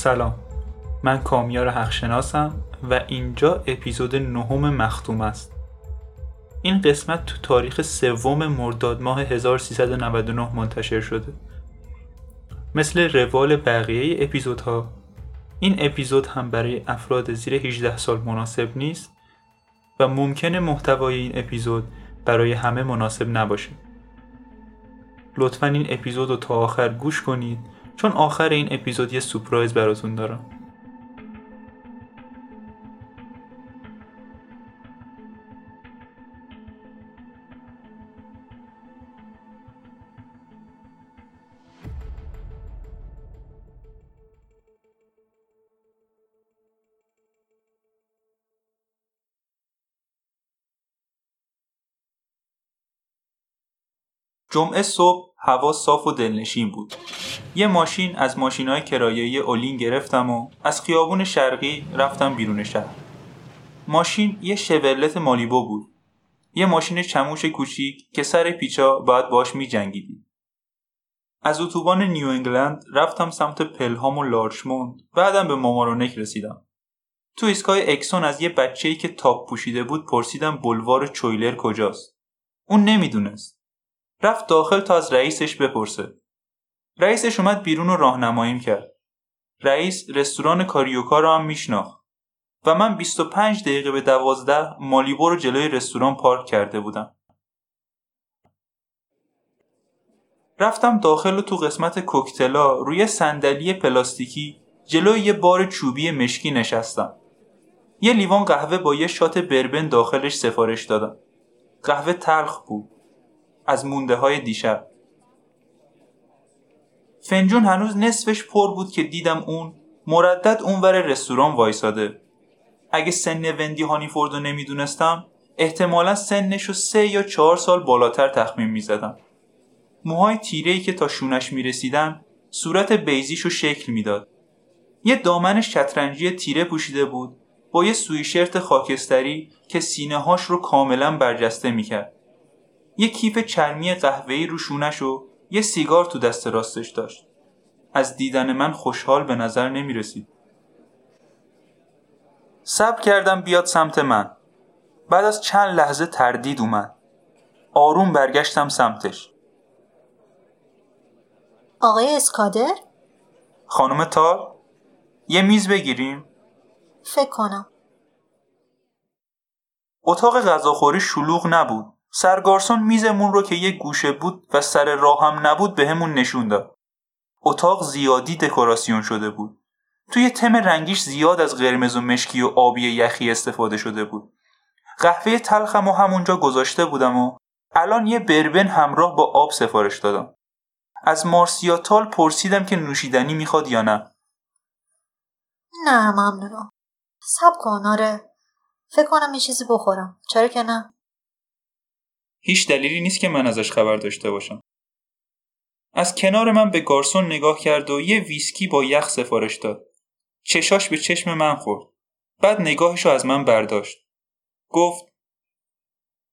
سلام. من کامیار حقشناسم و اینجا اپیزود نهم مختوم است. این قسمت تو تاریخ سوم مرداد ماه 1399 منتشر شده. مثل روال بقیه اپیزودها این اپیزود هم برای افراد زیر 18 سال مناسب نیست و ممکنه محتوای این اپیزود برای همه مناسب نباشه. لطفا این اپیزود رو تا آخر گوش کنید چون آخر این اپیزود یه سپرایز براتون دارم. جمعه صبح هوا صاف و دلنشین بود. یه ماشین از های کرایه‌ای اولین گرفتم و از خیابون شرقی رفتم بیرون شهر. ماشین یه شورلت مالیبو بود. یه ماشین چموش کوچیک که سر پیچا باید باش می جنگیدی. از اتوبان نیو انگلند رفتم سمت پلهام و لارچموند بعدم به مامارونک رسیدم. تو ایستگاه اکسون از یه بچه‌ای که تاپ پوشیده بود پرسیدم بلوار چویلر کجاست. اون نمی‌دونست. رفت داخل تا از رئیسش بپرسه. رئیسش اومد بیرون و راهنماییم کرد. رئیس رستوران کاریوکا رو هم میشناخت و من 25 دقیقه به دوازده مالیبو رو جلوی رستوران پارک کرده بودم. رفتم داخل و تو قسمت کوکتلا روی صندلی پلاستیکی جلوی یه بار چوبی مشکی نشستم. یه لیوان قهوه با یه شات بربن داخلش سفارش دادم. قهوه تلخ بود. از مونده های دیشب. فنجون هنوز نصفش پر بود که دیدم اون مردد اونور رستوران وایساده. اگه سن وندی هانیفورد رو نمی‌دونستم احتمالا سنش رو سه یا چهار سال بالاتر تخمین می‌زدم. موهای تیره که تا شونش می‌رسیدن صورت بیزیش رو شکل می‌داد. یه دامن شطرنجی تیره پوشیده بود با یه سویشرت خاکستری که سینه هاش رو کاملا برجسته می‌کرد. یه کیف چرمی قهوه‌ای رو شونش و یه سیگار تو دست راستش داشت. از دیدن من خوشحال به نظر نمی رسید. صبر کردم بیاد سمت من. بعد از چند لحظه تردید اومد. آروم برگشتم سمتش. آقای اسکادر؟ خانم تار؟ یه میز بگیریم؟ فکر کنم. اتاق غذاخوری شلوغ نبود. سرگارسون میزمون رو که یه گوشه بود و سر راه هم نبود به همون نشون داد. اتاق زیادی دکوراسیون شده بود. توی تم رنگیش زیاد از قرمز و مشکی و آبی یخی استفاده شده بود. قهوه تلخم و همونجا گذاشته بودم و الان یه بربن همراه با آب سفارش دادم. از مارسیاتال پرسیدم که نوشیدنی می‌خواد یا نه. نه ممنونم. سب کن آره. فکر کنم یه چیزی بخورم. چرا که نه؟ هیچ دلیلی نیست که من ازش خبر داشته باشم. از کنار من به گارسون نگاه کرد و یه ویسکی با یخ سفارش داد. چشاش به چشم من خورد. بعد نگاهشو از من برداشت. گفت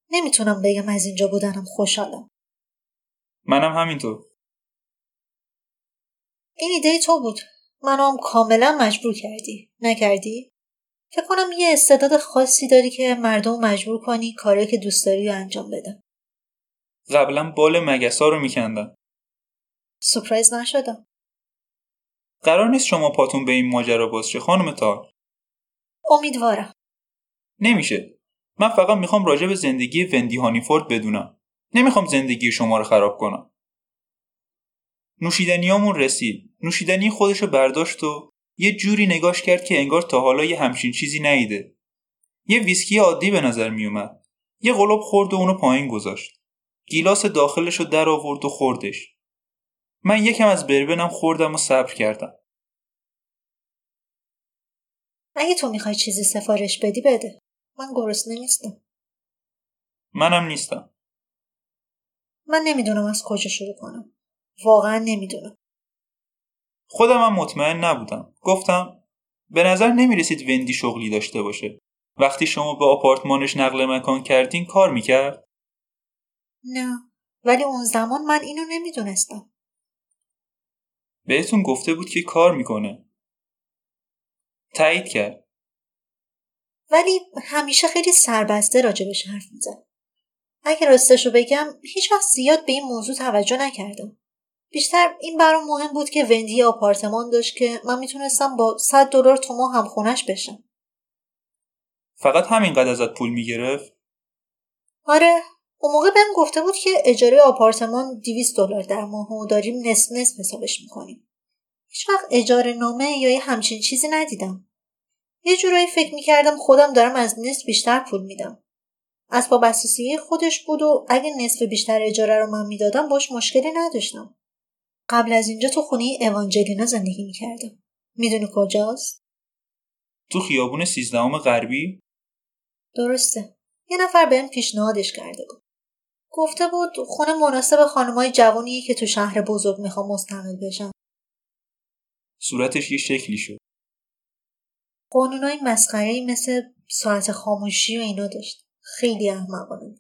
نمی‌تونم بگم از اینجا بودنم خوشحالم. منم همینطور. این ایده تو بود. منم کاملا مجبور کردی. نکردی؟ فکر کنم یه استعداد خاصی داری که مردم مجبور کنی کاری که دوست داری رو انجام بدن. قبلا بال مگسا رو میکندم. سپرایز نشدم. قرار نیست شما پاتون به این ماجرا باز چه خانم تار. امیدوارم. نمیشه. من فقط می‌خوام راجع به زندگی وندی هانیفورد بدونم. نمی‌خوام زندگی شما رو خراب کنم. نوشیدنیامون رسید. نوشیدنی خودشو برداشت و یه جوری نگاش کرد که انگار تا حالا یه همچین چیزی نیده. یه ویسکی عادی به نظر میومد. یه قلوب خورد و اونو پایین گذاشت. گیلاس داخلش رو در آورد و خوردش. من یکم از بربنم خوردم و صبر کردم. اگه تو می‌خوای چیزی سفارش بدی بده. من گرسنه نیستم. منم نیستم. من نمی‌دونم از کجا شروع کنم. واقعا نمی‌دونم. خودم هم مطمئن نبودم. گفتم به نظر نمی‌رسید وندی شغلی داشته باشه. وقتی شما به آپارتمانش نقل مکان کردین کار می‌کرد؟ نه ولی اون زمان من اینو نمی‌دونستم. بهتون گفته بود که کار می‌کنه. تایید کرد. ولی همیشه خیلی سربسته راجبش حرف می‌زد. اگه راستشو بگم هیچ وقت زیاد به این موضوع توجه نکردم. بیشتر این برام مهم بود که وندی آپارتمان داشت که من می‌تونستم با 100 دلار تو ماه هم خونش بشم. فقط همینقدر ازت پول می‌گرفت؟ آره اون موقع بهم گفته بود که اجاره آپارتمان 200 دلار در ماه و داریم نصف نصف حسابش می‌کنیم. هیچ وقت اجاره نامه یا یه همچین چیزی ندیدم. یه جورایی فکر می‌کردم خودم دارم از نصف بیشتر پول میدم. اسباب اساسی خودش بود و اگه نصف بیشتر اجاره رو من می‌دادم باش مشکلی نداشتم. قبل از اینجا تو خونه اوانجلینا زندگی می‌کردم می‌دونی کجاست؟ تو خیابون سیزدهم غربی؟ درسته. یه نفر بهم پیشنهادش کرده بود. گفته بود خونه مناسب خانمای جوانیه که تو شهر بزرگ می‌خوام مستقل بشن صورتش یه شکلی شد. قانونای مسخره مثل ساعت خاموشی و اینا داشت. خیلی احمقانه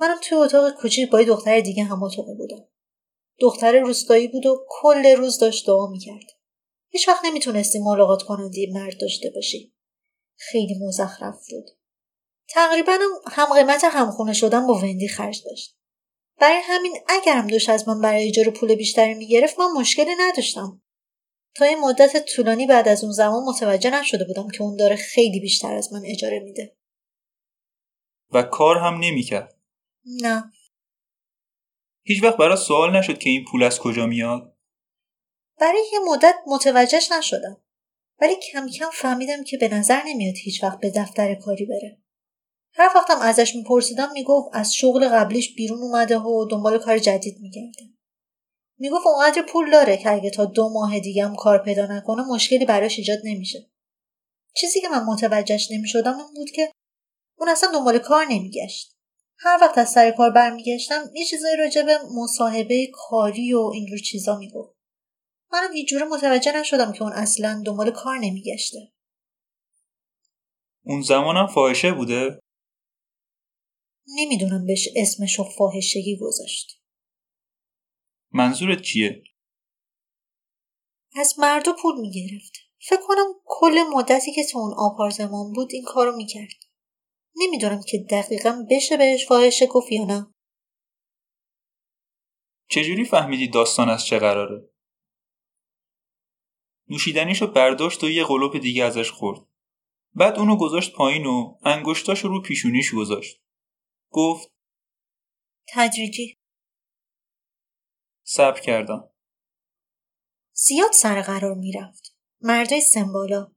منم توی اتاق کوچیک با یه دختر دیگه هم اتاقه بودم. دختر روستایی بود و کل روز داشت دعا می‌کرد. هیچ وقت نمی‌تونستی ملاقات کننده مرد داشته باشی. خیلی مزخرف بود. تقریبا هم قیمت همخونه شدن با وندی خرج داشت. برای همین اگرم دوش از من برای اجاره پول بیشتری می‌گرفت من مشکلی نداشتم. تا این مدت طولانی بعد از اون زمان متوجه نشده بودم که اون داره خیلی بیشتر از من اجاره میده. و کار هم نمی‌کرد. نه. هیچ وقت برای سوال نشد که این پول از کجا میاد؟ برای یه مدت متوجهش نشدم. ولی کم کم فهمیدم که به نظر نمیاد هیچ وقت به دفتر کاری بره. هر وقتم ازش میپرسیدم می‌گفت از شغل قبلیش بیرون اومده و دنبال کار جدید میگرده. می‌گفت اونقدر پول داره که اگه تا دو ماه دیگه هم کار پیدا نکنه مشکلی براش ایجاد نمیشه. چیزی که من متوجهش نمی‌شدم این بود که اون اصلا دنبال کار نمیگشت. هر وقت از سر کار برمیگشتم یه چیزایی راجع به مصاحبه کاری و اینجور چیزا می‌گفت. منم هیچ جوره متوجه نشدم که اون اصلا دنبال کار نمیگشته. اون زمانم فاحشه بوده؟ نمی‌دونم بهش اسمش و فاحشگی گذاشت. منظورت چیه؟ از مردا پول می‌گرفت. فکر کنم کل مدتی که تو اون آپارتمان بود این کارو می‌کرد. نمی‌دونم که دقیقا بشه بهش فاحشه گفت یا نه. چجوری فهمیدی داستان از چه قراره؟ نوشیدنیشو برداشت و یه قلوپ دیگه ازش خورد. بعد اونو گذاشت پایین و انگشتاشو رو پیشونیش گذاشت. گفت تدریجی. صبر کردم. زیاد سر قرار می‌رفت. مردای سمبالا.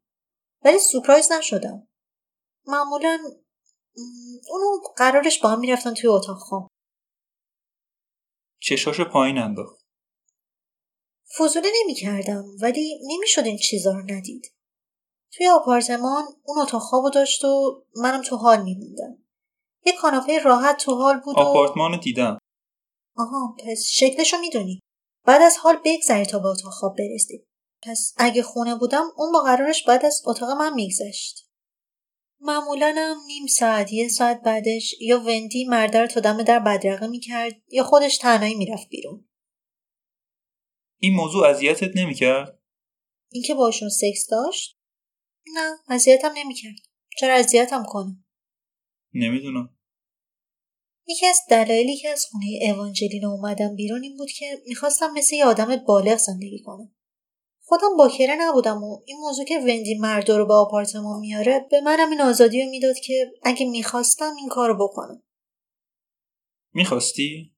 ولی سپرایز نشدم. معمولا اونو قرارش با هم می‌رفتن توی اتاق خواب چشاشو پایین انداخت. فضوله نمی کردم ولی نمی‌شد این چیزا رو ندید. توی آپارتمان اون اتاق خوابو داشت و منم تو حال میموندم. یه کاناپه راحت تو حال بود و آپارتمان دیدم. آها پس شکلشو می‌دونی. بعد از حال بگذری تا به اتاق خواب برسی. پس اگه خونه بودم اون با قرارش بعد از اتاق من میگذشت. معمولا هم نیم ساعت یه ساعت بعدش یا وندی مرده رو تا دم در بدرقه می‌کرد یا خودش تنهایی می‌رفت بیرون. این موضوع اذیتت نمی‌کرد؟ اینکه باشون سکس داشت؟ نه اذیتم نمی‌کرد. چرا اذیتم کنه نمی‌دونم. یکی از دلایلی که از خونه اوانجلینا اومدم بیرون این بود که می‌خواستم مثل یه آدم بالغ زندگی کنم. خودم باکره نبودم و این موضوع که وندی مردا رو به آپارتمان میاره به منم این آزادی رو می‌داد که اگه می‌خواستم این کار رو بکنم. می‌خواستی؟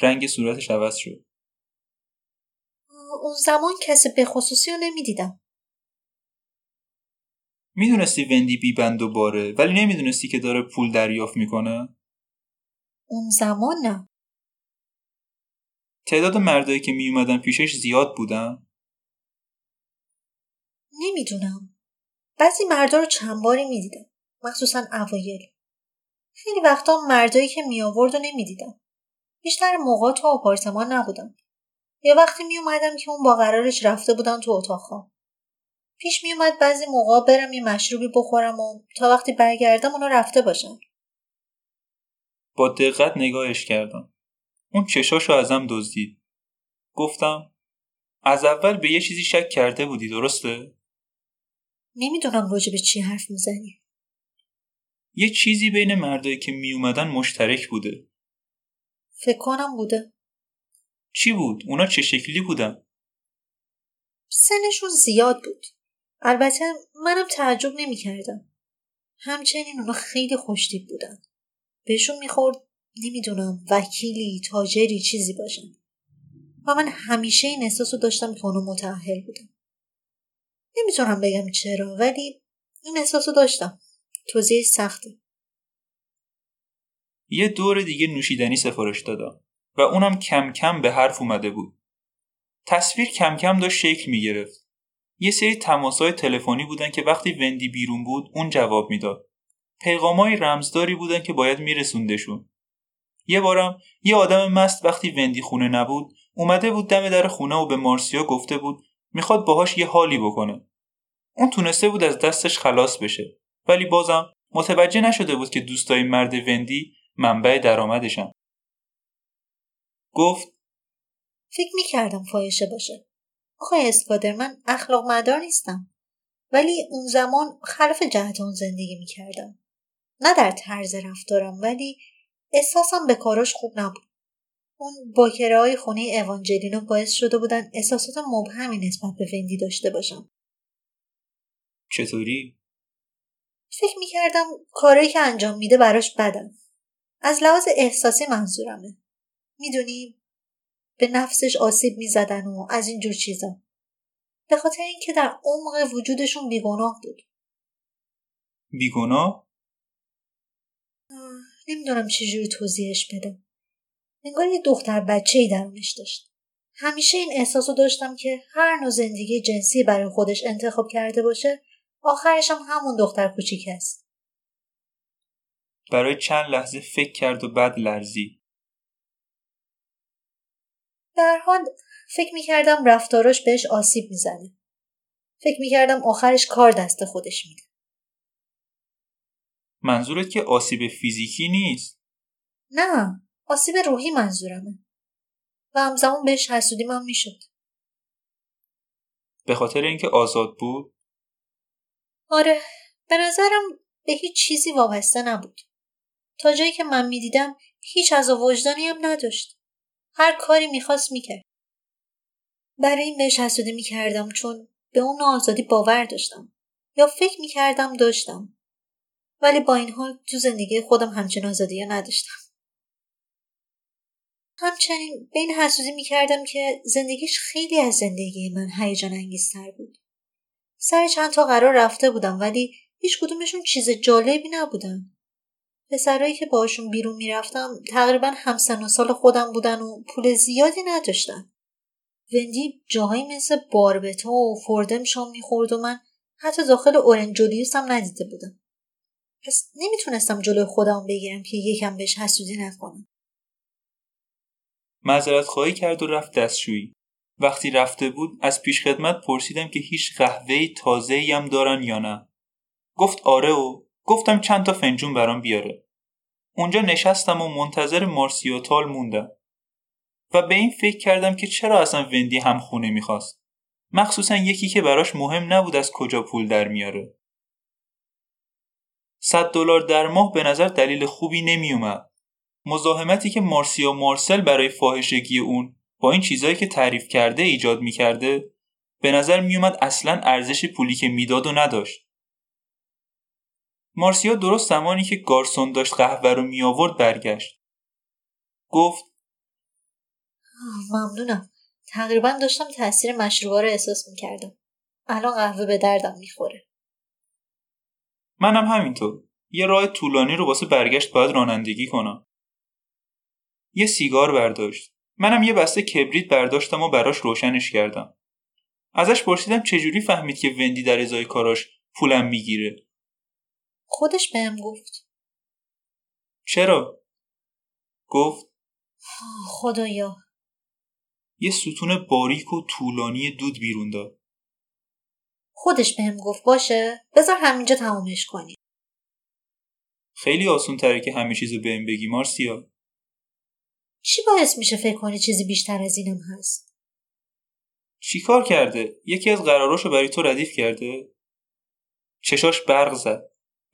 رنگ صورتش عوض شد. اون زمان کسی به خصوصی رو نمی‌دیدم. می‌دونستی وندی بی بند و باره ولی نمی‌دونستی که داره پول دریافت می‌کنه؟ اون زمان نه. تعداد مردایی که میومدن پیشش زیاد بودن؟ نمی‌دونم. بعضی مردا رو چند باری می‌دیدم. مخصوصا اوایل. خیلی وقتا مردایی که می آورد و نمی‌دیدم. بیشتر موقع تو آپارتمان نبودم. یه وقتی می اومدم که اون با قرارش رفته بودن تو اتاق خواب پیش می اومد بعضی موقع برم یه مشروبی بخورم و تا وقتی برگردم اونا رفته باشن. با دقت نگاهش کردم. اون چشاشو ازم دزدید گفتم از اول به یه چیزی شک کرده بودی درسته؟ نمی‌دونم راجع به چی حرف می‌زنی یه چیزی بین مردایی که می اومدن مشترک بوده فکر کنم بوده چی بود؟ اونا چه شکلی بودن؟ سنشون زیاد بود البته منم تعجب نمی کردم. همچنین اونا خیلی خوشتیب بودن. بهشون می‌خورد نمی‌دونم وکیلی تاجری چیزی باشن. و من همیشه این احساس رو داشتم که اونا متعهل بودن. نمی‌تونم بگم چرا ولی این احساس رو داشتم. توضیح سخته. یه دور دیگه نوشیدنی سفارش دادم و اونم کم کم به حرف اومده بود. تصویر کم کم داشت شکل می گرفت. یه سری تماسهای تلفنی بودن که وقتی وندی بیرون بود اون جواب می‌داد. پیغامای رمزداری بودن که باید میرسوندشون. یه بارم یه آدم مست وقتی وندی خونه نبود اومده بود دم در خونه و به مارسیا گفته بود می‌خواد باهاش یه حالی بکنه. اون تونسته بود از دستش خلاص بشه ولی بازم متوجه نشده بود که دوستای مرد وندی منبع درآمدشن. گفت فکر می‌کردم فایشه باشه. آقای اسکادر من اخلاق مدار نیستم. ولی اون زمان خلاف جهت اون زندگی می‌کردم. نه در طرز رفتارم ولی احساسم به کاراش خوب نبود. اون باکره های خونه اوانجلینو باعث شده بودن احساسات مبهمی نسبت به وندی داشته باشم. چطوری؟ فکر می‌کردم کارایی که انجام میده براش بدن. از لحاظ احساسی منظورمه. می‌دونی به نفسش آسیب می‌زدن و از اینجور چیزا به خاطر اینکه در عمق وجودشون بیگناه بود بیگناه نمی‌دونم چجوری توضیحش بدم انگار یه دختر بچه ای درونش داشت همیشه این احساس رو داشتم که هر نوع زندگی جنسی برای خودش انتخاب کرده باشه آخرش هم همون دختر کوچیک است برای چند لحظه فکر کرد و بعد لرزید در حال فکر می‌کردم رفتاراش بهش آسیب می‌زنه. فکر می‌کردم آخرش کار دست خودش میده. منظورت که آسیب فیزیکی نیست؟ نه آسیب روحی منظورمه. و همزمان بهش حسودی من می‌شد. به خاطر اینکه آزاد بود؟ آره به نظرم به هیچ چیزی وابسته نبود. تا جایی که من می‌دیدم هیچ از وجدانی هم نداشت. هر کاری می‌خواست می‌کرد. برای این بهش حسودی می‌کردم چون به اون آزادی باور داشتم یا فکر می‌کردم داشتم ولی با این حال تو زندگی خودم همچین آزادی نداشتم همچنین به این حسودی می‌کردم که زندگیش خیلی از زندگی من هیجان انگیزتر بود سر چند تا قرار رفته بودم ولی هیچ کدومشون چیز جالبی نبودن پسرایی که باشون بیرون می‌رفتم تقریبا همسن و سال خودم بودن و پول زیادی نداشتن. وندی جاهایی مثل باربتا و فوردم شام می‌خورد و من حتی داخل اورنجولیوس هم ندیده بودم. پس نمی‌تونستم جلوی خودم بگیرم که یکم بهش حسودی نکنم. معذرت خواهی کرد و رفت دستشویی. وقتی رفته بود از پیشخدمت پرسیدم که هیچ قهوه تازه هم دارن یا نه. گفت آره و گفتم چند تا فنجون برام بیاره. اونجا نشستم و منتظر مارسیوتال موندم. و به این فکر کردم که چرا اصلا وندی هم خونه می‌خواست. مخصوصا یکی که براش مهم نبود از کجا پول در میاره. صد دلار در ماه به نظر دلیل خوبی نمیومد. مزاحمتی که مارسیا مارسل برای فاحشگی اون با این چیزایی که تعریف کرده ایجاد می‌کرده به نظر میومد اصلا ارزش پولی که می‌داد و نداشت. مارسیا درست زمانی که گارسون داشت قهوه رو می آورد برگشت. گفت ممنونم. تقریبا داشتم تاثیر مشروبا رو احساس می کردم. الان قهوه به دردم می‌خوره. منم همینطور. یه راه طولانی رو واسه برگشت باید رانندگی کنم. یه سیگار برداشت. منم یه بسته کبریت برداشتم و براش روشنش کردم. ازش پرسیدم چجوری فهمید که وندی در ازای کاراش پولم می‌گیره خودش بهم گفت چرا؟ گفت خدایا یه ستون باریک و طولانی دود بیرون داد خودش بهم گفت باشه بذار همینجا تمومش کنی خیلی آسون تره که همه چیزو بهم بگی مارسیا. چی باعث میشه فکر کنی چیزی بیشتر از اینم هست؟ چیکار کرده؟ یکی از قراراشو برای تو ردیف کرده؟ چشاش برق زد.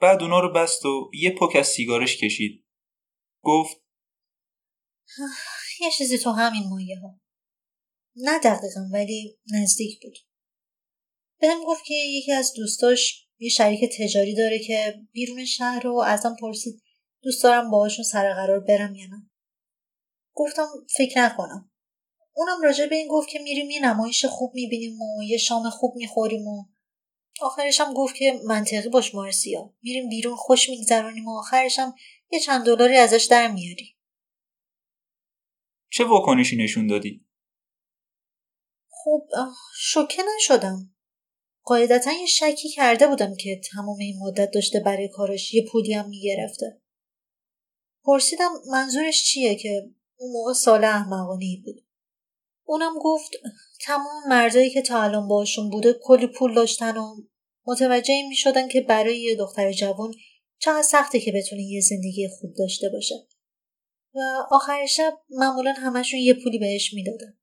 بعد اونا رو بست و یه پک از سیگارش کشید. گفت یه چیزی تو همین مایه ها نه دقیقا ولی نزدیک بود. بهم گفت که یکی از دوستاش یه شریک تجاری داره که بیرون شهر رو ازم پرسید دوست دارم باهاشون سر قرار برم یا نه؟ گفتم فکر نکنم. اونم راجع به این گفت که میریم یه نمایش خوب می‌بینیم و یه شام خوب می‌خوریم و آخرش هم گفت که منطقی باش مارسیا. میریم بیرون خوش میگذرانیم و آخرش هم یه چند دلاری ازش در میاری. چه واکنشی نشون دادی؟ خب شوکه نشدم. قاعدتا یه شکی کرده بودم که تمام این مدت داشته برای کارش یه پولی هم می‌گرفته. پرسیدم منظورش چیه که اون موقع سال احمقانه بود. اونم گفت تمام مردایی که تا الان باشون بوده کلی پول داشتن و متوجه این می شدن که برای یه دختر جوان چقدر سخته که بتونه یه زندگی خوب داشته باشه. و آخر شب معمولا همشون یه پولی بهش می‌دادن.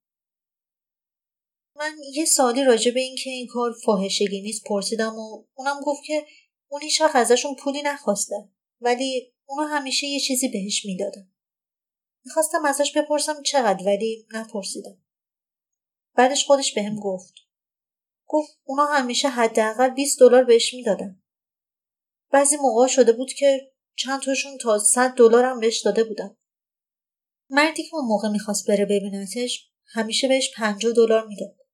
من یه سالی راجع به اینکه این کار فاحشگی نیست پرسیدم و اونم گفت که اون هیچ ازشون پولی نخواسته ولی اونو همیشه یه چیزی بهش می‌دادن می‌خواستم ازش بپرسم چقدر ولی نپرسیدم. بعدش خودش بهم به گفت. گفت اونا همیشه حداقل 20 دلار بهش می‌دادن. بعضی موقع شده بود که چند تاشون تا 100 دلار هم بهش داده بودن. مردی که اون موقع می‌خواست بره ببینتش همیشه بهش 50 دلار می‌داد.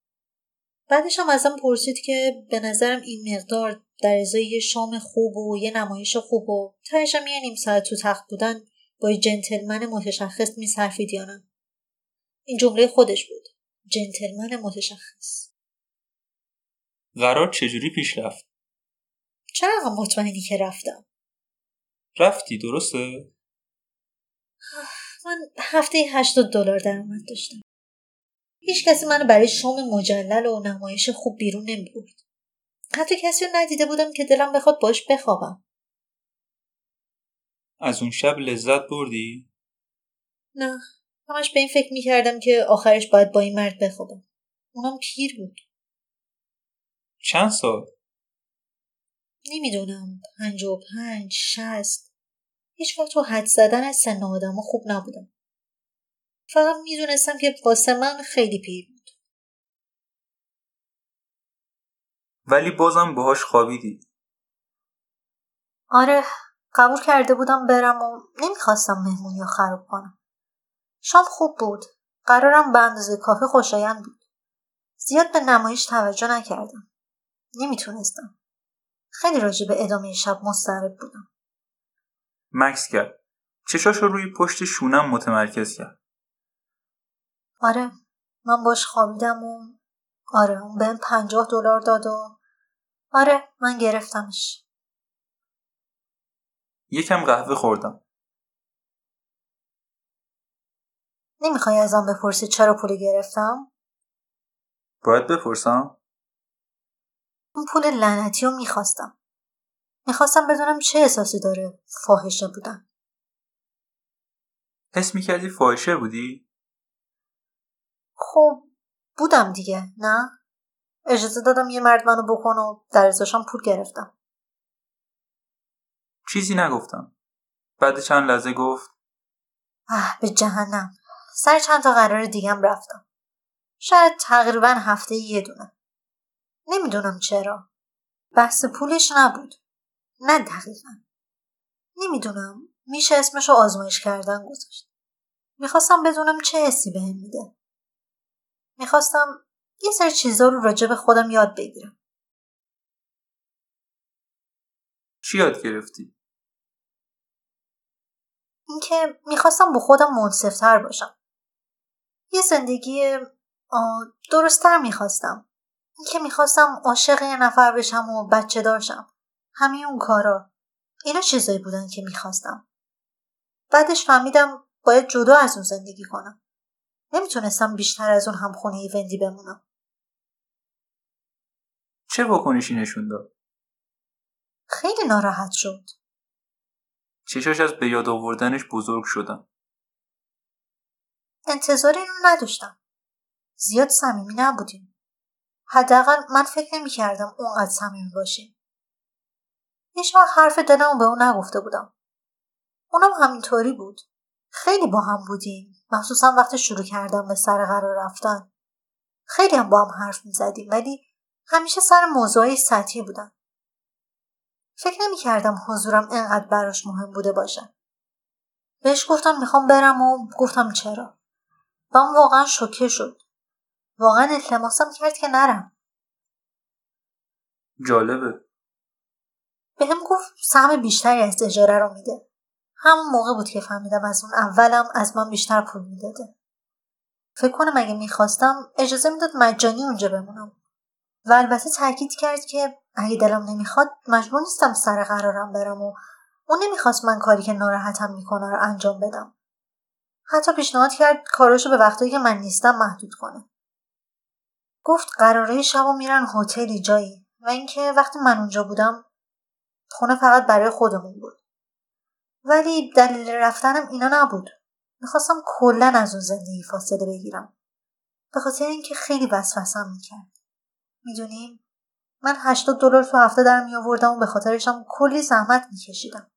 بعدش هم ازم پرسید که به نظرم این مقدار در ازای یه شام خوب و یه نمایش خوب و تهش هم یه نیم ساعت تو تخت بودن با یه جنتلمن متشخص میصرفید یا نه این جمله خودش بود جنتلمن متشخص قرار چجوری پیش رفت؟ چرا مطمئنی که رفتم؟ رفتی درسته؟ من هفته هشتاد دلار درآمد داشتم هیچ کسی منو برای شام مجلل و نمایش خوب بیرون نمی‌برد. حتی کسی رو ندیده بودم که دلم بخواد باش بخوابم. از اون شب لذت بردی؟ نه. همش به این فکر می‌کردم که آخرش باید با این مرد بخوابم. اونم پیر بود. چند سال؟ نمی‌دونم. پنج و پنج شست هیچ وقت تو حد زدن از سن آدم خوب نبودم. فقط می‌دونستم که واسه من خیلی پیر بود. ولی بازم باهاش خوابیدی. آره قبول کرده بودم برم و نمی‌خواستم مهمونی رو خراب کنم. شام خوب بود. قرارم به اندازه کافی خوشایند بود. زیاد به نمایش توجه نکردم. نمی‌تونستم. خیلی راجع به ادامه شب مستعد بودم. مکس کرد. چشاشو روی پشت شونم متمرکز کرد. آره من باش خوابیدم و آره اون بهم پنجاه دلار داد و آره من گرفتمش یکم قهوه خوردم نمی‌خوای ازم بپرسی چرا پول گرفتم؟ باید بپرسم؟ اون پول لعنتی رو می‌خواستم. می‌خواستم بدونم چه احساسی داره فاحشه بودن. حس می‌کردی فاحشه بودی؟ خب بودم دیگه نه؟ اجازه دادم یه مرد منو بکن و در ازاشم پول گرفتم. چیزی نگفتم. بعد چند لحظه گفت اه به جهنم سر چند تا قرار دیگم رفتم. شاید تقریبا هفته یه دونه. نمی‌دونم چرا. بحث پولش نبود. نه دقیقا. نمی‌دونم. میشه اسمشو آزمایش کردن گذاشت. می‌خواستم بدونم چه حسی بهم میده. می‌خواستم یه سر چیزا رو راجع به خودم یاد بگیرم. چی یاد گرفتی؟ اینکه می‌خواستم با خودم منصفتر باشم. یه زندگی درستتر می‌خواستم اینکه می‌خواستم عاشق یه نفر بشم و بچه دارشم همه اون کارا اینا چیزایی بودن که می‌خواستم بعدش فهمیدم باید جدا از اون زندگی کنم نمی‌تونستم بیشتر از اون همخونه وندی بمونم. چه واکنشی نشون داد؟ خیلی ناراحت شد. چشاش از به یاد آوردنش بزرگ شدم انتظار اینو نداشتم. زیاد صمیمی نبودیم. حداقل من فکر نمی کردم اونقدر صمیمی باشیم. هیچ حرف دلمو به اون نگفته بودم. اونم همینطوری بود. خیلی با هم بودیم. مخصوصا وقتی شروع کردم به سر قرار رفتن. خیلی هم با هم حرف می زدیم ولی همیشه سر موضوعی سطحی بودن فکر نمی کردم حضورم اینقدر براش مهم بوده باشه. بهش گفتم می‌خوام برم و گفتم چرا. و اون واقعا شوکه شد. واقعا التماسم کرد که نرم. جالبه. به هم گفت سهم بیشتری از اجاره رو میده. همون موقع بود که فهمیدم از اون اولم از من بیشتر پول می‌داده. فکر کنم اگه می‌خواستم اجازه می‌داد مجانی اونجا بمونم. و البته تاکید کرد که اگه دلم نمی‌خواد مجبور نیستم سر قرارم برم و اون نمی‌خواست من کاری که ناراحتم می‌کنه رو انجام بدم. حتی پیشنهاد کرد کاراشو به وقتایی که من نیستم محدود کنه. گفت قراره شبا میرن هتلی جایی و اینکه وقتی من اونجا بودم خونه فقط برای خودمون بود. ولی دلیل رفتنم اینا نبود. می‌خواستم کلا از اون زندگی فاصله بگیرم. به خاطر اینکه خیلی وسوسم می‌کرد. می‌دونیم من هشتاد دلار تو هفته در میآوردم و به خاطرشم کلی زحمت میکشیدم.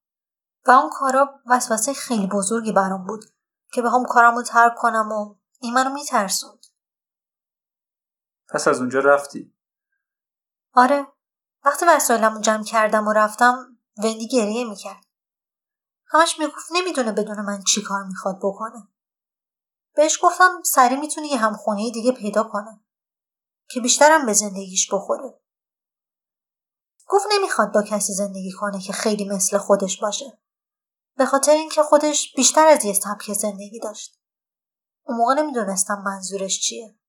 و اون کارا وسوسه خیلی بزرگی برام بود که بخوام کارم رو ترک کنم و این منو میترسوند. پس از اونجا رفتی؟ آره. وقتی وسایلمو جمع کردم و رفتم وندی گریه می‌کرد. همش می‌گفت نمی‌دونه بدون من چی کار می‌خواد بکنه. بهش گفتم سری می‌تونه یه همخونه دیگه پیدا کنه که بیشترم به زندگیش بخوره. گفت نمی‌خواد با کسی زندگی کنه که خیلی مثل خودش باشه. به خاطر اینکه خودش بیشتر از یه سبک زندگی داشت. اون موقع نمی‌دونستم منظورش چیه.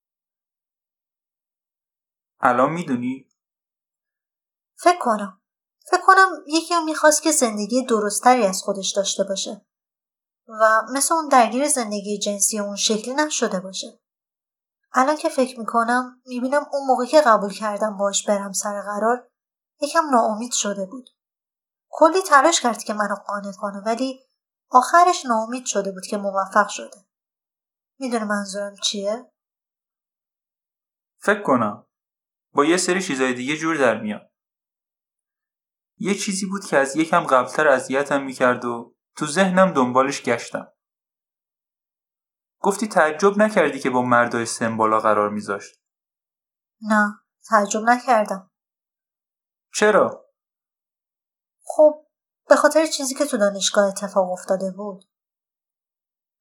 الان می‌دونی؟ فکر کنم. فکر کنم یکی رو می‌خواست که زندگی درستتری از خودش داشته باشه و مثل اون درگیر زندگی جنسی اون شکلی نشده باشه. الان که فکر می‌کنم می‌بینم اون موقع که قبول کردم باش برم سر قرار یکم ناامید شده بود. کلی تلاش کرد که منو قانع کنه ولی آخرش ناامید شده بود که موفق شده. می‌دونه منظورم چیه؟ فکر کنم. با یه سری چیزای دیگه جور در میاد. یه چیزی بود که از یکم قبلتر اذیتم می‌کرد و تو ذهنم دنبالش گشتم. گفتی تعجب نکردی که با مردای سمبالا قرار میذاشت؟ نه تعجب نکردم. چرا؟ خب به خاطر چیزی که تو دانشگاه اتفاق افتاده بود.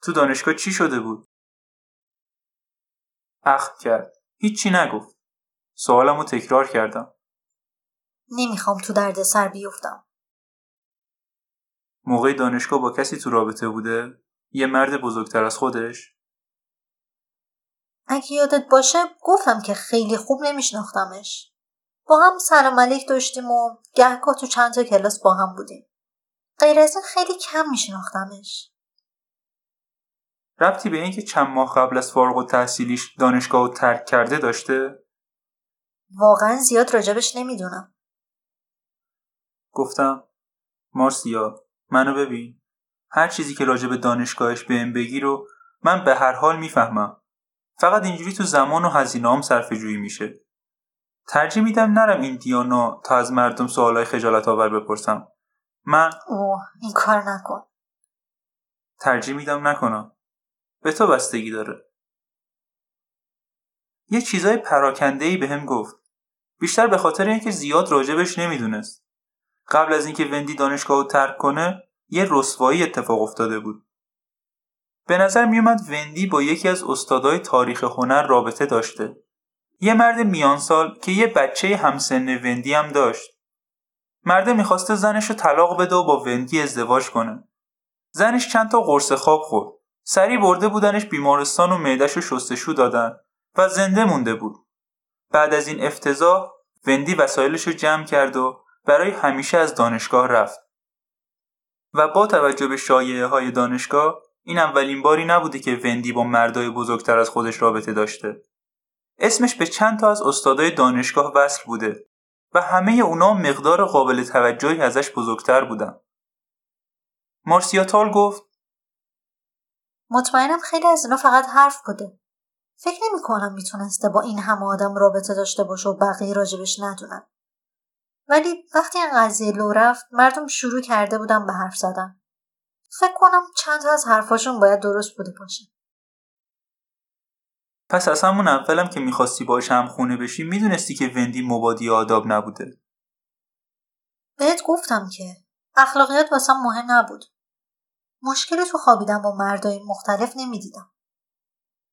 تو دانشگاه چی شده بود؟ اخم کرد. هیچی نگفت. سوالمو تکرار کردم. نمی‌خوام تو درد سر بیفتم. موقع دانشگاه با کسی تو رابطه بوده؟ یه مرد بزرگتر از خودش؟ اگه یادت باشه گفتم که خیلی خوب نمیشناختمش. با هم سلام علیک داشتیم و گهگاه تو چند تا کلاس با هم بودیم. غیر از این خیلی کم میشناختمش. ربطی به اینکه چند ماه قبل از فارغ و تحصیلیش دانشگاه رو ترک کرده داشته؟ واقعا زیاد راجبش نمی‌دونم. گفتم مارسیا منو ببین. هر چیزی که راجب دانشگاهش بهم بگی رو من به هر حال می‌فهمم. فقط اینجوری تو زمان و هزینه هم صرف جویی میشه. ترجیح میدم نرم این دیانا تا از مردم سوالای خجالت آور بپرسم. من اوه این کار نکن. ترجیح میدم نکنم. به تو بستگی داره. یه چیزای پراکنده ای به هم گفت. بیشتر به خاطر اینکه زیاد راجبش نمی‌دونست. قبل از اینکه وندی دانشگاه رو ترک کنه یه رسوایی اتفاق افتاده بود. به نظر میومد وندی با یکی از استادای تاریخ هنر رابطه داشته. یه مرد میان سال که یه بچه همسن وندی هم داشت. مرده می‌خواسته زنش رو طلاق بده و با وندی ازدواج کنه. زنش چند تا قرص خواب خورد. سری برده بودنش بیمارستان و معدش رو شستشو دادن و زنده مونده بود. بعد از این افتضاح وندی وسایلش رو جمع کرد و برای همیشه از دانشگاه رفت. و با توجه به شایعه های دانشگاه این اولین باری نبوده که وندی با مردای بزرگتر از خودش رابطه داشته. اسمش به چند تا از استادای دانشگاه وصل بوده و همه اونا مقدار قابل توجهی ازش بزرگتر بودن. مارسیاتال گفت مطمئنم خیلی از اینا فقط حرف بوده. فکر نمی کنم می‌تونسته با این همه آدم رابطه داشته باشه و بقیه راجبش ندونن. ولی وقتی این قضیه لو رفت مردم شروع کرده بودن به حرف زدن. فکر کنم چند تا از حرفاشون باید درست بوده باشه. پس از همون اولم که می‌خواستی باش هم خونه بشی می‌دونستی که وندی مبادی آداب نبوده. بهت گفتم که اخلاقیات واسم مهم نبود. مشکلی تو خوابیدن با مردای مختلف نمی‌دیدم.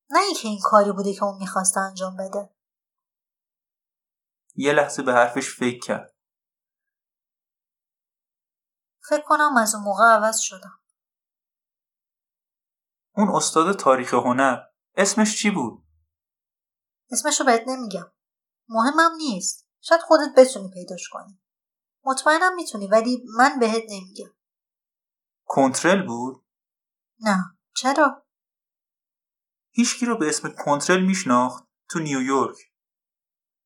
نه اینکه این کاری بوده که اون می‌خواسته انجام بده. یه لحظه به حرفش فکر کرد. فکر کنم از اون موقع عوض شدم. اون استاد تاریخ هنر اسمش چی بود؟ اسمشو بهت نمیگم. مهمم نیست. شاید خودت بتونی پیداش کنی. مطمئنم می‌تونی ولی من بهت نمیگم. کنترل بود؟ نه. چرا؟ هیچکی رو به اسم کنترل میشناخت تو نیویورک.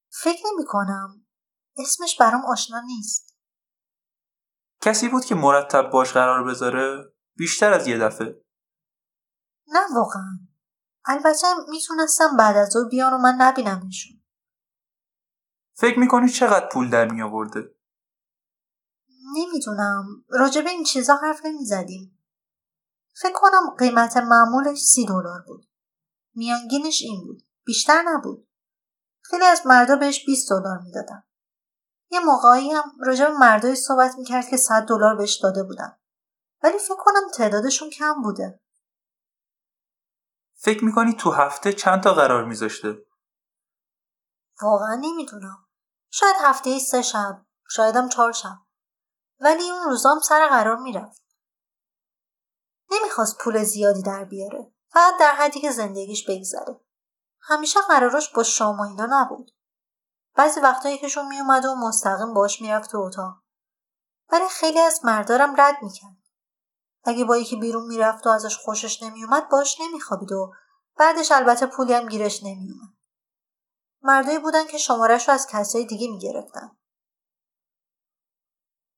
فکر نمی کنم. اسمش برام آشنا نیست. کسی بود که مرتب باش قرار بذاره؟ بیشتر از یه دفعه. نه واقعا. البته می‌تونستم بعد از او بیان و من نبینمشون. فکر می‌کنی چقدر پول در می آورده؟ نمی‌دونم. راجب این چیزا حرف نمی‌زدیم. فکر کنم قیمت معمولش سی دلار بود. میانگینش این بود. بیشتر نبود. خیلی از مردا بهش 20 دلار می‌دادن. یه موقعی هم راجع به مردای صحبت می‌کرد که 100 دلار بهش داده بودن. ولی فکر کنم تعدادشون کم بوده. فکر می‌کنی تو هفته چند تا قرار میذاشته؟ واقعا نمی‌دونم. شاید هفته سه شب. شایدم چهار شب. ولی اون روزام سر قرار می‌رفت. نمی‌خواست پول زیادی در بیاره. فقط در حدی که زندگیش بگذره. همیشه قراراش با شام و اینا نبود. بعضی وقتایی کهشون میومد و مستقیم باش می‌رفت تو اتاق. ولی خیلی از مردارم رد می‌کرد. اگه با یکی بیرون می‌رفت و ازش خوشش نمیومد باش نمیخوابید و بعدش البته پولی هم گیرش نمیومد. مردایی بودن که شمارش رو از کسای دیگه می‌گرفتن.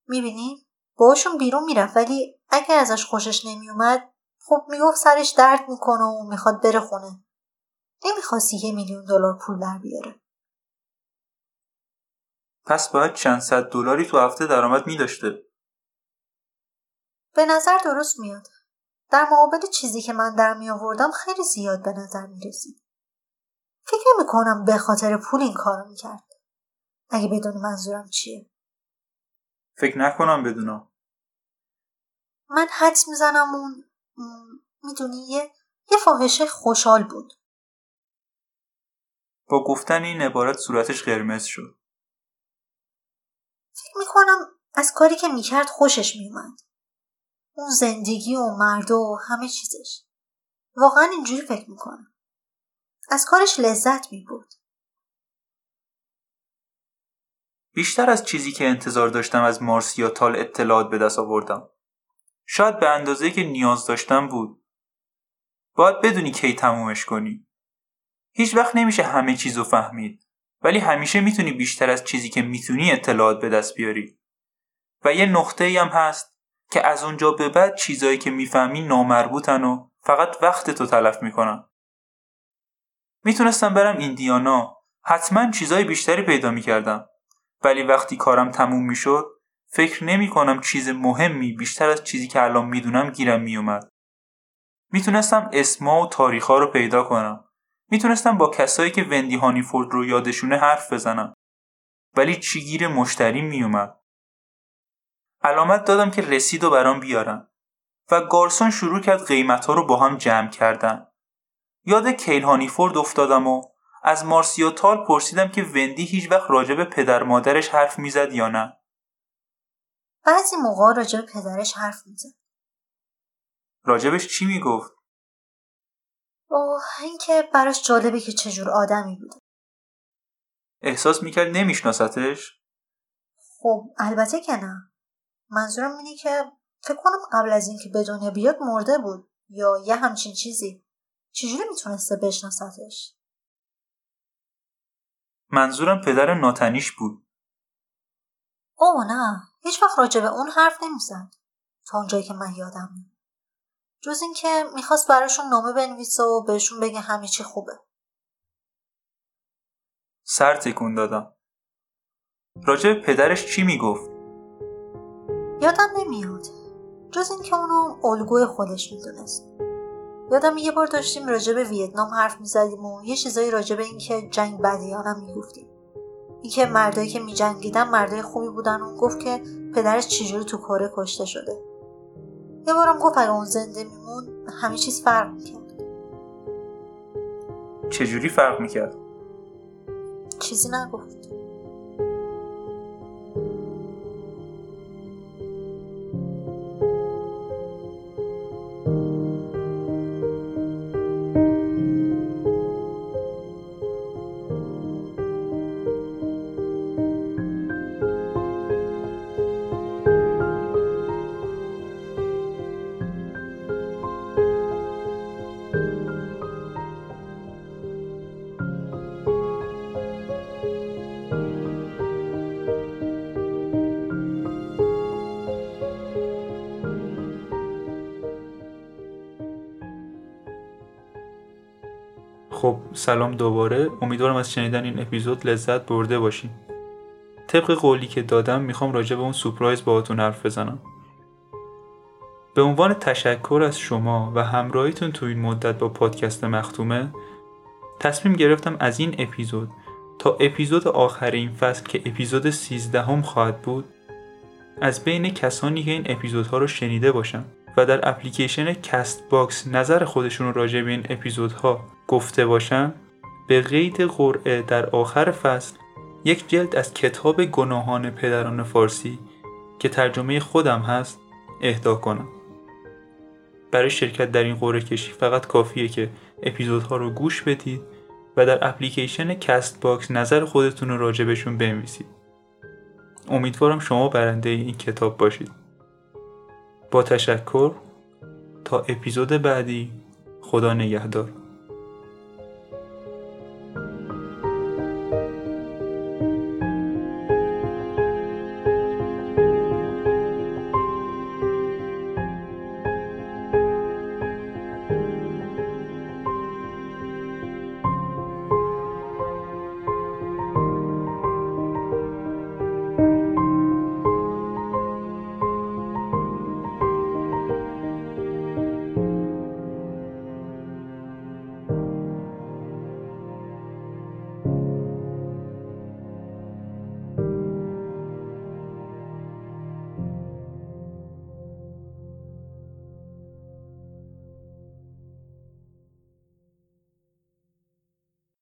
می‌بینی؟ باشون بیرون می‌رفت ولی اگه ازش خوشش نمیومد خب می‌گفت سرش درد می‌کنه و می‌خواد بره خونه. نمی‌خواستی یه میلیون دلار پول در بیاره. پس باید چند صد دلاری تو هفته درآمد میداشته. به نظر درست میاد. در مقابل چیزی که من در می آوردم خیلی زیاد به نظر می رسید. فکر نمی کنم به خاطر پول این کارو می‌کرد. اگه بدون منظورم چیه؟ فکر نکنم بدونم. من حدس می‌زنم اون می‌دونی یه یه فاحشه خوشحال بود. با گفتن این عبارت صورتش قرمز شد. فکر می‌کنم از کاری که می‌کرد خوشش میومد. اون زندگی و مرد و همه چیزش. واقعا اینجوری فکر می‌کنم. از کارش لذت می‌برد. بیشتر از چیزی که انتظار داشتم از مارسیا تال اطلاعات به دست آوردم. شاید به اندازه که نیاز داشتم بود. باید بدونی کی تمومش کنی. هیچ وقت نمیشه همه چیزو فهمید. ولی همیشه می‌تونی بیشتر از چیزی که می‌تونی اطلاعات به دست بیاری. و یه نقطه ای هم هست که از اونجا به بعد چیزایی که می‌فهمی نامربوطن و فقط وقت تو تلف می‌کنن. می‌تونستم برم ایندیانا حتما چیزای بیشتری پیدا می‌کردم ولی وقتی کارم تموم می‌شد فکر نمی کنم چیز مهمی بیشتر از چیزی که الان می‌دونم گیرم میومد. می‌تونستم اسما و تاریخها رو پیدا کنم. می‌تونستم با کسایی که وندی هانیفورد رو یادشونه حرف بزنم. ولی چی گیر مشتری میومد. علامت دادم که رسید و برام بیارن و گارسون شروع کرد قیمت ها رو با هم جمع کردن. یاد کیل هانیفورد افتادم و از مارسیو تال پرسیدم که وندی هیچ وقت راجب پدر مادرش حرف می‌زد یا نه. بعضی موقع راجب پدرش حرف می‌زد. راجبش چی می‌گفت؟ اوه اینکه براش جالبه که چجور آدمی بوده. احساس می‌کرد نمیشناستش؟ خب البته که نه. منظورم اینه که فکر کنم قبل از اینکه به دنیا بیاد مرده بود یا یه همچین چیزی. چجوری می‌تونسته بشناستش؟ منظورم پدر ناتنیش بود. اوه نه هیچ وقت راجع به اون حرف نمی‌زد تا اونجایی که من یادم جز اینکه می‌خواست براشون نامه بنویسه و بهشون بگه همه چی خوبه. سر تکون دادم. راجع پدرش چی می‌گفت؟ یادم نمیاد. جز اینکه اونو الگوی خودش می‌دونست. یادم یه بار داشتیم راجع به ویتنام حرف می‌زدیم و یه چیزایی راجع به اینکه جنگ بدیانم می‌گفتیم. اینکه مردایی که میجنگیدن مردای خوبی بودن و گفت که پدرش چجوری تو کره کشته شده. یه بارم گفت اگه اون زنده میمون همه چیز فرق می‌کرد. چجوری فرق می‌کرد؟ چیزی نگفت. خب سلام دوباره. امیدوارم از شنیدن این اپیزود لذت برده باشین. طبق قولی که دادم می‌خوام راجع به اون سپرایز باهاتون حرف بزنم. به عنوان تشکر از شما و همراهیتون تو این مدت با پادکست مختومه تصمیم گرفتم از این اپیزود تا اپیزود آخر این فصل که اپیزود 13 هم خواهد بود از بین کسانی که این اپیزودها رو شنیده باشم. در اپلیکیشن کست باکس نظر خودشون رو راجع به این اپیزودها گفته باشن به قید قرعه در آخر فصل یک جلد از کتاب گناهان پدران فارسی که ترجمه خودم هست اهدا کنم. برای شرکت در این قرعه کشی فقط کافیه که اپیزودها رو گوش بدید و در اپلیکیشن کست باکس نظر خودتون رو راجع بهشون بنویسید. امیدوارم شما برنده این کتاب باشید. با تشکر تا اپیزود بعدی. خدا نگهدار.